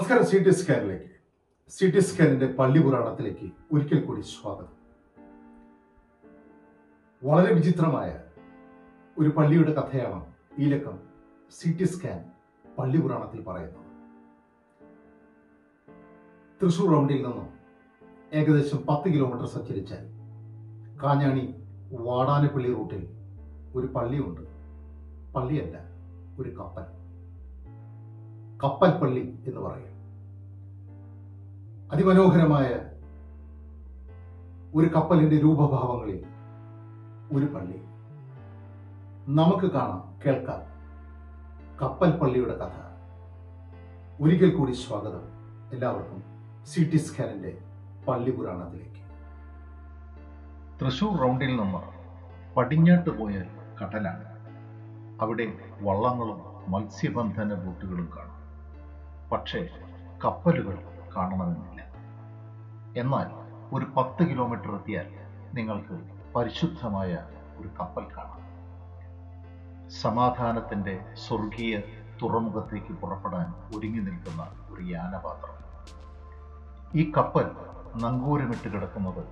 C T സ്കാനിലേക്ക് C T സ്കാനിന്റെ പള്ളി പുരാണത്തിലേക്ക് ഒരിക്കൽ കൂടി സ്വാഗതം. വളരെ വിചിത്രമായ ഒരു പള്ളിയുടെ കഥയാണ് ഈ ലക്കം സി ടി സ്കാൻ പള്ളി പുരാണത്തിൽ പറയുന്നത്. തൃശൂർ റൗണ്ടിൽ നിന്നും ഏകദേശം പത്ത് കിലോമീറ്റർ സഞ്ചരിച്ചാൽ കാഞ്ഞാണി വാടാനപ്പള്ളി റൂട്ടിൽ ഒരു പള്ളിയുണ്ട്. പള്ളിയല്ല ഒരു കപ്പൽ. കപ്പൽ പള്ളി എന്ന് പറയും. അതിമനോഹരമായ ഒരു കപ്പലിന്റെ രൂപഭാവങ്ങളിൽ ഒരു പള്ളി. നമുക്ക് കാണാം കേൾക്കാം. കപ്പൽ പള്ളിയുടെ കഥ. ഒരിക്കൽ കൂടി സ്വാഗതം എല്ലാവർക്കും സി ടി സ്കാനിന്റെ പള്ളി പുരാണത്തിലേക്ക്. തൃശൂർ റൗണ്ടിൽ നിന്ന് പടിഞ്ഞാട്ട് പോയ കടലാണ്. അവിടെ വള്ളങ്ങളും മത്സ്യബന്ധന ബോട്ടുകളും കാണും. പക്ഷേ കപ്പലുകൾ കാണണമെന്നില്ല എന്നാൽ ഒരു പത്ത് കിലോമീറ്റർ എത്തിയാൽ നിങ്ങൾക്ക് പരിശുദ്ധമായ ഒരു കപ്പൽ കാണാം. സമാധാനത്തിന്റെ സ്വർഗീയ തുറമുഖത്തേക്ക് പുറപ്പെടാൻ ഒരുങ്ങി നിൽക്കുന്ന ഒരു യാനപാത്രം. ഈ കപ്പൽ നങ്കൂരമിട്ട് കിടക്കുന്നത്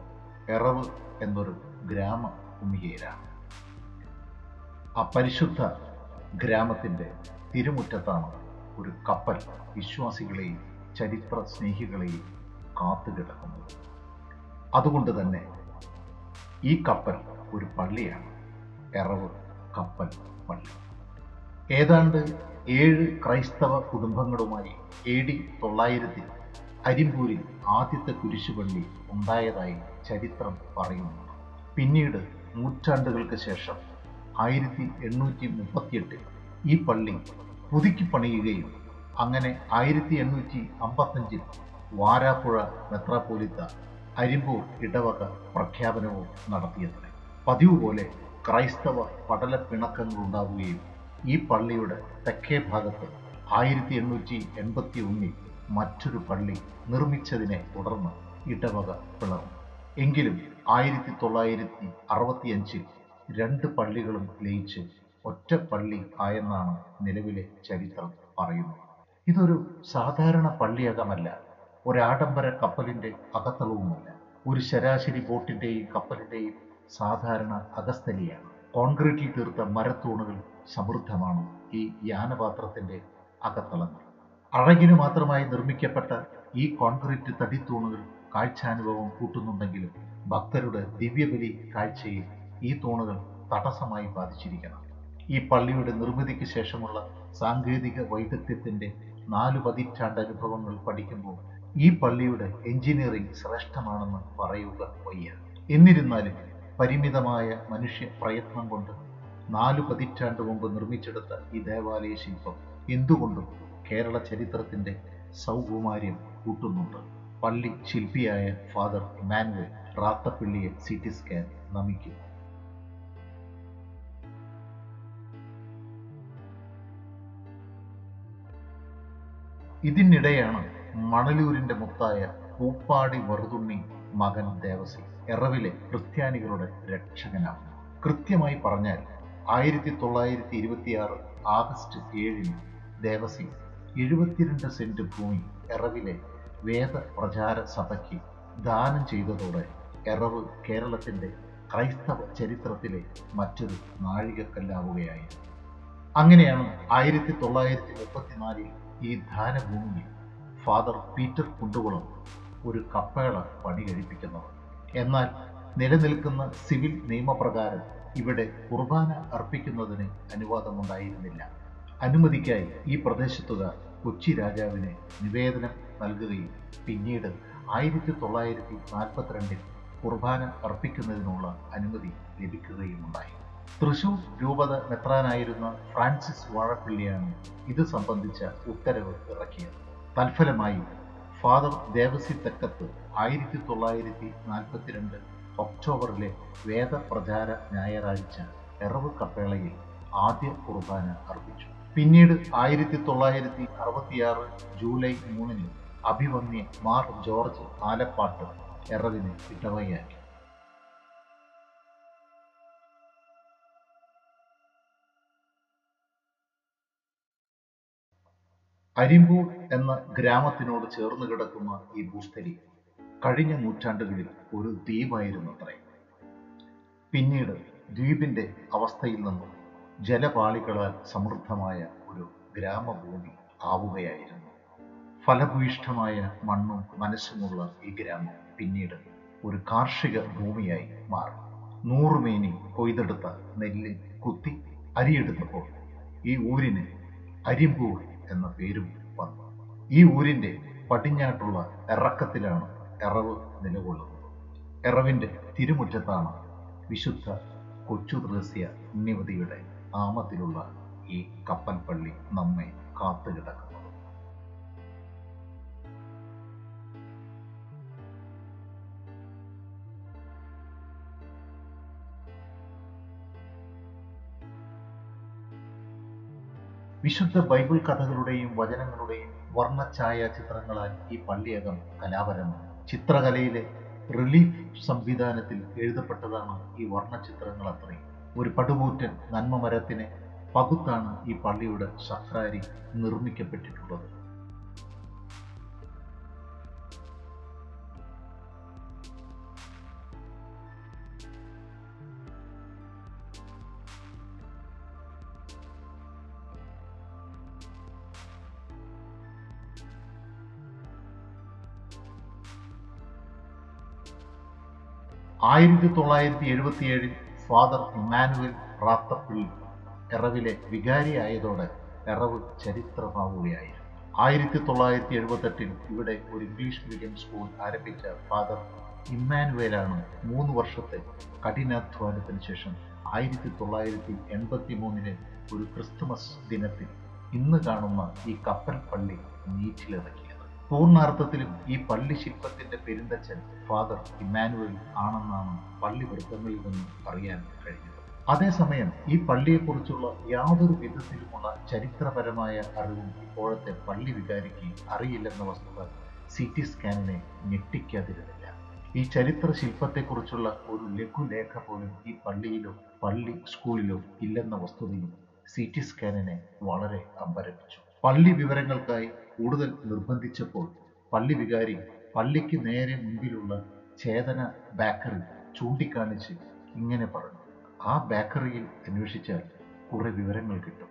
എറവ് എന്നൊരു ഗ്രാമ ഭൂമികയിലാണ്. ആ പരിശുദ്ധ ഗ്രാമത്തിന്റെ തിരുമുറ്റത്താണ് ഒരു കപ്പൽ വിശ്വാസികളെയും ചരിത്ര സ്നേഹികളെയും കാത്തുകിടക്കുന്നത് അതുകൊണ്ട് തന്നെ ഈ കപ്പൽ ഒരു പള്ളിയാണ്. എറവ് കപ്പൽ പള്ളി. ഏതാണ്ട് ഏഴ് ക്രൈസ്തവ കുടുംബങ്ങളുമായി എ ഡി തൊള്ളായിരത്തിൽ അരിമ്പൂരിൽ ആദ്യത്തെ കുരിശുപള്ളി ഉണ്ടായതായി ചരിത്രം പറയുന്നു. പിന്നീട് നൂറ്റാണ്ടുകൾക്ക് ശേഷം ആയിരത്തി എണ്ണൂറ്റി മുപ്പത്തിയെട്ടിൽ ഈ പള്ളി പുതുക്കി പണിയുകയും അങ്ങനെ ആയിരത്തി എണ്ണൂറ്റി അമ്പത്തഞ്ചിൽ വാരാപ്പുഴ മെത്രാപ്പോലിത്ത അരിമ്പൂർ ഇടവക പ്രഖ്യാപനവും നടത്തിയത്രേ പതിവ് പോലെ ക്രൈസ്തവ പടല പിണക്കങ്ങൾ ഉണ്ടാവുകയും ഈ പള്ളിയുടെ തെക്കേ ഭാഗത്ത് ആയിരത്തി എണ്ണൂറ്റി എൺപത്തി ഒന്നിൽ മറ്റൊരു പള്ളി നിർമ്മിച്ചതിനെ തുടർന്ന് ഇടവക പിളർന്നു. എങ്കിലും ആയിരത്തി തൊള്ളായിരത്തി അറുപത്തിയഞ്ചിൽ രണ്ട് പള്ളികളും ലയിച്ച് ഒറ്റ പള്ളി ആയെന്നാണ് നിലവിലെ ചരിത്രം പറയുന്നത്. ഇതൊരു സാധാരണ പള്ളിയകമല്ല. ഒരാഡംബര കപ്പലിന്റെ അകത്തളവുമല്ല. ഒരു ശരാശരി ബോട്ടിന്റെയും കപ്പലിന്റെയും സാധാരണ അകസ്ഥലിയാണ്. കോൺക്രീറ്റിൽ തീർത്ത മരത്തൂണുകൾ സമൃദ്ധമാണ് ഈ യാനപാത്രത്തിന്റെ അകത്തളങ്ങൾ. അഴകിന് മാത്രമായി നിർമ്മിക്കപ്പെട്ട ഈ കോൺക്രീറ്റ് തടിത്തൂണുകൾ കാഴ്ചാനുഭവം കൂട്ടുന്നുണ്ടെങ്കിലും ഭക്തരുടെ ദിവ്യബലി കാഴ്ചയിൽ ഈ തൂണുകൾ തടസ്സമായി ബാധിച്ചിരിക്കണം. ഈ പള്ളിയുടെ നിർമ്മിതിക്ക് ശേഷമുള്ള സാങ്കേതിക വൈദഗ്ധ്യത്തിന്റെ നാല് പതിറ്റാണ്ട് അനുഭവങ്ങൾ പഠിക്കുമ്പോൾ ഈ പള്ളിയുടെ എഞ്ചിനീയറിംഗ് ശ്രേഷ്ഠമാണെന്ന് പറയുക വയ്യ. എന്നിരുന്നാലും പരിമിതമായ മനുഷ്യ പ്രയത്നം കൊണ്ട് നാലു പതിറ്റാണ്ട് മുമ്പ് നിർമ്മിച്ചെടുത്ത ഈ ദേവാലയ ശില്പം എന്തുകൊണ്ടും കേരള ചരിത്രത്തിന്റെ സൗകുമാര്യം കൂട്ടുന്നുണ്ട്. പള്ളി ശില്പിയായ ഫാദർ ഇമാനുവൽ റാത്തപ്പിള്ളിയെ സി ടി സ്കാൻ നമിക്കുന്നു ഇതിനിടെയാണ് മണലൂരിന്റെ മുത്തായ പൂപ്പാടി വറുതുണ്ണി മകൻ ദേവസി എറവിലെ ക്രിസ്ത്യാനികളുടെ രക്ഷകനാണ് കൃത്യമായി പറഞ്ഞാൽ ആയിരത്തി തൊള്ളായിരത്തി ഇരുപത്തിയാറ് ആഗസ്റ്റ് ഏഴിന് ദേവസി എഴുപത്തിരണ്ട് സെന്റ് ഭൂമി എറവിലെ വേദ പ്രചാര സഭയ്ക്ക് ദാനം ചെയ്തതോടെ എറവ് കേരളത്തിന്റെ ക്രൈസ്തവ ചരിത്രത്തിലെ മറ്റൊരു നാഴികക്കല്ലാവുകയായി. അങ്ങനെയാണ് ആയിരത്തി തൊള്ളായിരത്തി മുപ്പത്തിനാലിൽ ഈ ദാനഭൂമിയിൽ ഫാദർ പീറ്റർ കുണ്ടുകുളം ഒരു കപ്പേള പണി കഴിപ്പിക്കുന്നത് എന്നാൽ നിലനിൽക്കുന്ന സിവിൽ നിയമപ്രകാരം ഇവിടെ കുർബാന അർപ്പിക്കുന്നതിന് അനുവാദമുണ്ടായിരുന്നില്ല. അനുമതിക്കായി ഈ പ്രദേശത്തുകാർ കൊച്ചി രാജാവിന് നിവേദനം നൽകുകയും പിന്നീട് ആയിരത്തി തൊള്ളായിരത്തി നാൽപ്പത്തിരണ്ടിൽ കുർബാന അർപ്പിക്കുന്നതിനുള്ള അനുമതി ലഭിക്കുകയുമുണ്ടായി. തൃശൂർ രൂപത മെത്രാനായിരുന്ന ഫ്രാൻസിസ് വാഴപ്പിള്ളിയാണ് ഇത് സംബന്ധിച്ച ഉത്തരവ് ഇറക്കിയത്. തൽഫലമായി ഫാദർ ദേവസി തെക്കത്ത് ആയിരത്തി തൊള്ളായിരത്തി നാൽപ്പത്തിരണ്ട് ഒക്ടോബറിലെ വേദപ്രചാര ഞായറാഴ്ച എറവ് കപ്പേളയിൽ ആദ്യ കുർബാന അർപ്പിച്ചു. പിന്നീട് ആയിരത്തി തൊള്ളായിരത്തി അറുപത്തിയാറ് ജൂലൈ മൂന്നിന് അഭിമന്യ മാർ ജോർജ് ആലപ്പാട്ട് എറവിന് ഇടവകയാക്കി അരിമ്പൂർ എന്ന ഗ്രാമത്തിനോട് ചേർന്ന് കിടക്കുന്ന ഈ ഭൂസ്ഥലി കഴിഞ്ഞ നൂറ്റാണ്ടുകളിൽ ഒരു ദ്വീപായിരുന്നു അത്രേ പിന്നീട് ദ്വീപിന്റെ അവസ്ഥയിൽ നിന്നും ജലപാളികളാൽ സമൃദ്ധമായ ഒരു ഗ്രാമഭൂമി ആവുകയായിരുന്നു. ഫലഭൂയിഷ്ഠമായ മണ്ണും മനസ്സുമുള്ള ഈ ഗ്രാമം പിന്നീട് ഒരു കാർഷിക ഭൂമിയായി മാറി. നൂറുമേനി കൊയ്തെടുത്ത നെല്ല് കുത്തി അരിയെടുത്തപ്പോൾ ഈ ഊരിന് അരിമ്പൂർ എന്ന പേരും വന്നു. ഈ ഊരിന്റെ പടിഞ്ഞാട്ടുള്ള എറക്കത്തിലാണ് എറവ് നിലകൊള്ളുന്നത്. എറവിന്റെ തിരുമുറ്റത്താണ് വിശുദ്ധ കൊച്ചു തുളസിയ പുണ്യവതിയുടെ നാമത്തിലുള്ള ഈ കപ്പൽ പള്ളി നമ്മെ കാത്തുകിടക്കുന്നത്. വിശുദ്ധ ബൈബിൾ കഥകളുടെയും വചനങ്ങളുടെയും വർണഛായ ചിത്രങ്ങളാൽ ഈ പള്ളിയകം കലാപരമാണ് ചിത്രകലയിലെ റിലീഫ് സംവിധാനത്തിൽ എഴുതപ്പെട്ടതാണ് ഈ വർണചിത്രങ്ങൾ അത്രയും. ഒരു പടുകൂറ്റൻ നന്മ മരത്തിനെ പകുത്താണ് ഈ പള്ളിയുടെ സഫ്രാരി നിർമ്മിക്കപ്പെട്ടിട്ടുള്ളത്. ആയിരത്തി തൊള്ളായിരത്തി എഴുപത്തിയേഴിൽ ഫാദർ ഇമാനുവൽ റാത്തപ്പിള്ളി എറവിലെ വികാരിയായതോടെ എറവ് ചരിത്രമാവുകയായിരുന്നു. ആയിരത്തി തൊള്ളായിരത്തി എഴുപത്തെട്ടിൽ ഇവിടെ ഒരു ഇംഗ്ലീഷ് മീഡിയം സ്കൂൾ ആരംഭിച്ച ഫാദർ ഇമ്മാനുവേലാണ് മൂന്ന് വർഷത്തെ കഠിനാധ്വാനത്തിന് ശേഷം ആയിരത്തി തൊള്ളായിരത്തി എൺപത്തി മൂന്നിലെ ഒരു ക്രിസ്തുമസ് ദിനത്തിൽ ഇന്ന് കാണുന്ന ഈ കപ്പൽ പള്ളി നീറ്റിലിറക്കിയത് പൂർണാർത്ഥത്തിലും ഈ പള്ളി ശില്പത്തിന്റെ പെരുന്തച്ഛൻ ഫാദർ ഇമ്മാനുവൽ ആണെന്നാണ് പള്ളി വൃത്തങ്ങളിൽ നിന്ന് അറിയാൻ കഴിഞ്ഞത്. അതേസമയം ഈ പള്ളിയെക്കുറിച്ചുള്ള യാതൊരു വിധത്തിലുമുള്ള ചരിത്രപരമായ അറിവും ഇപ്പോഴത്തെ പള്ളി വികാരിക്ക് അറിയില്ലെന്ന വസ്തുത സി ടി സ്കാനിനെ ഞെട്ടിക്കാതിരുന്നില്ല. ഈ ചരിത്ര ശില്പത്തെക്കുറിച്ചുള്ള ഒരു ലഘുലേഖ പോലും ഈ പള്ളിയിലോ പള്ളി സ്കൂളിലോ ഇല്ലെന്ന വസ്തുതയും സി ടി സ്കാനിനെ വളരെ അമ്പരപ്പിച്ചു. പള്ളി വിവരങ്ങൾക്കായി കൂടുതൽ നിർബന്ധിച്ചപ്പോൾ പള്ളി വികാരി പള്ളിക്ക് നേരെ മുൻപിലുള്ള ചേതന ബേക്കറി ചൂണ്ടിക്കാണിച്ച് ഇങ്ങനെ പറഞ്ഞു. ആ ബേക്കറിയിൽ അന്വേഷിച്ചാൽ കുറെ വിവരങ്ങൾ കിട്ടും.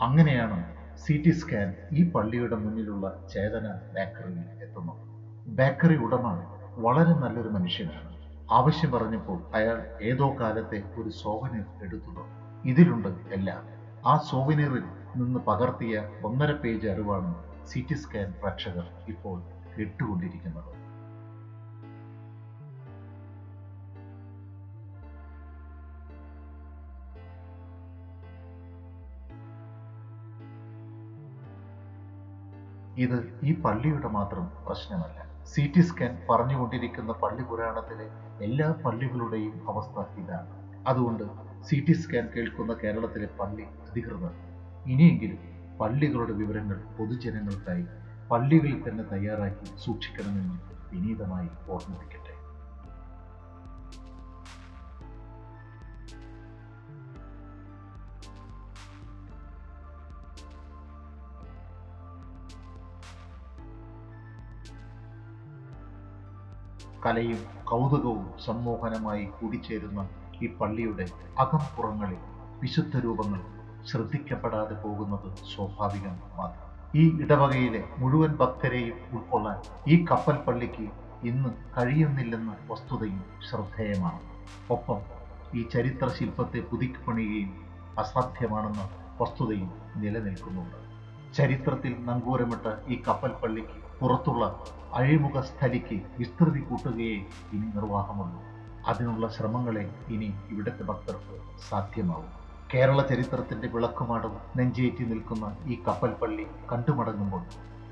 അങ്ങനെയാണ് സി ടി സ്കാൻ ഈ പള്ളിയുടെ മുന്നിലുള്ള ചേതന ബേക്കറിയിൽ എത്തുന്നു. ബേക്കറി ഉടമ വളരെ നല്ലൊരു മനുഷ്യനാണ്. ആവശ്യം പറഞ്ഞപ്പോൾ അയാൾ ഏതോ കാലത്തെ ഒരു സോവനീർ എടുത്തു ഇതിലുണ്ട് എല്ലാം. ആ സോവനീറിൽ നിന്ന് പകർത്തിയ ഒന്നര പേജ് അറിവാണ് സി ടി സ്കാൻ പ്രേക്ഷകർ ഇപ്പോൾ കേട്ടുകൊണ്ടിരിക്കുന്നത് ഇത് ഈ പള്ളിയുടെ മാത്രം പ്രശ്നമല്ല. സി ടി സ്കാൻ പറഞ്ഞുകൊണ്ടിരിക്കുന്ന പള്ളി പുരാണത്തിലെ എല്ലാ പള്ളികളുടെയും അവസ്ഥ ഇതാണ്. അതുകൊണ്ട് സി ടി സ്കാൻ കേൾക്കുന്ന കേരളത്തിലെ പള്ളി അധികൃതർ ഇനിയെങ്കിലും പള്ളികളുടെ വിവരങ്ങൾ പൊതുജനങ്ങൾക്കായി പള്ളികളിൽ തന്നെ തയ്യാറാക്കി സൂക്ഷിക്കണമെന്ന് വിനീതമായി ഓർമ്മിപ്പിക്കട്ടെ. കലയും കൗതുകവും സമ്മോഹനമായി കൂടിച്ചേരുന്ന ഈ പള്ളിയുടെ അകംപുറങ്ങളിൽ വിശുദ്ധ രൂപങ്ങൾ ശ്രദ്ധിക്കപ്പെടാതെ പോകുന്നത് സ്വാഭാവികം മാത്രം. ഈ ഇടവകയിലെ മുഴുവൻ ഭക്തരെയും ഉൾക്കൊള്ളാൻ ഈ കപ്പൽ പള്ളിക്ക് ഇന്ന് കഴിയുന്നില്ലെന്ന വസ്തുതയും ശ്രദ്ധേയമാണ്. ഒപ്പം ഈ ചരിത്ര ശില്പത്തെ പുതുക്കിപ്പണിയുകയും അസാധ്യമാണെന്ന വസ്തുതയും നിലനിൽക്കുന്നുണ്ട്. ചരിത്രത്തിൽ നങ്കൂരമിട്ട ഈ കപ്പൽ പള്ളിക്ക് പുറത്തുള്ള അഴിമുഖ സ്ഥലിക്ക് വിസ്തൃതി കൂട്ടുകയേ ഇനി നിർവാഹമുള്ളൂ. അതിനുള്ള ശ്രമങ്ങളെ ഇനി ഇവിടുത്തെ ഭക്തർക്ക് സാധ്യമാവും. കേരള ചരിത്രത്തിന്റെ വിളക്കുമാടം നെഞ്ചേറ്റി നിൽക്കുന്ന ഈ കപ്പൽ പള്ളി കണ്ടുമടങ്ങുമ്പോൾ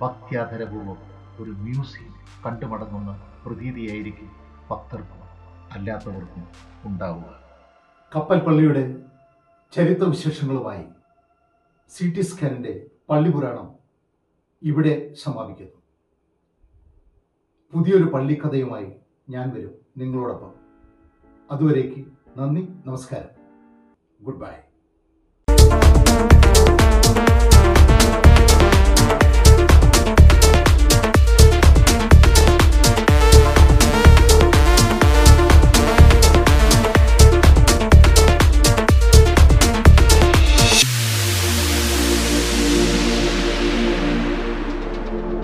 ഭക്ത്യാധരപൂർവം ഒരു മ്യൂസിയം കണ്ടുമടങ്ങുന്ന പ്രതീതിയായിരിക്കും ഭക്തർക്കും അല്ലാത്തവർക്കും ഉണ്ടാവുക. കപ്പൽ പള്ളിയുടെ ചരിത്രവിശേഷങ്ങളുമായി സി ടി സ്കാനിന്റെ പള്ളിപുരാണം ഇവിടെ സമാപിക്കുന്നു. പുതിയൊരു പള്ളിക്കഥയുമായി ഞാൻ വരും നിങ്ങളോടൊപ്പം. അതുവരേക്ക് നന്ദി നമസ്കാരം. Good bye.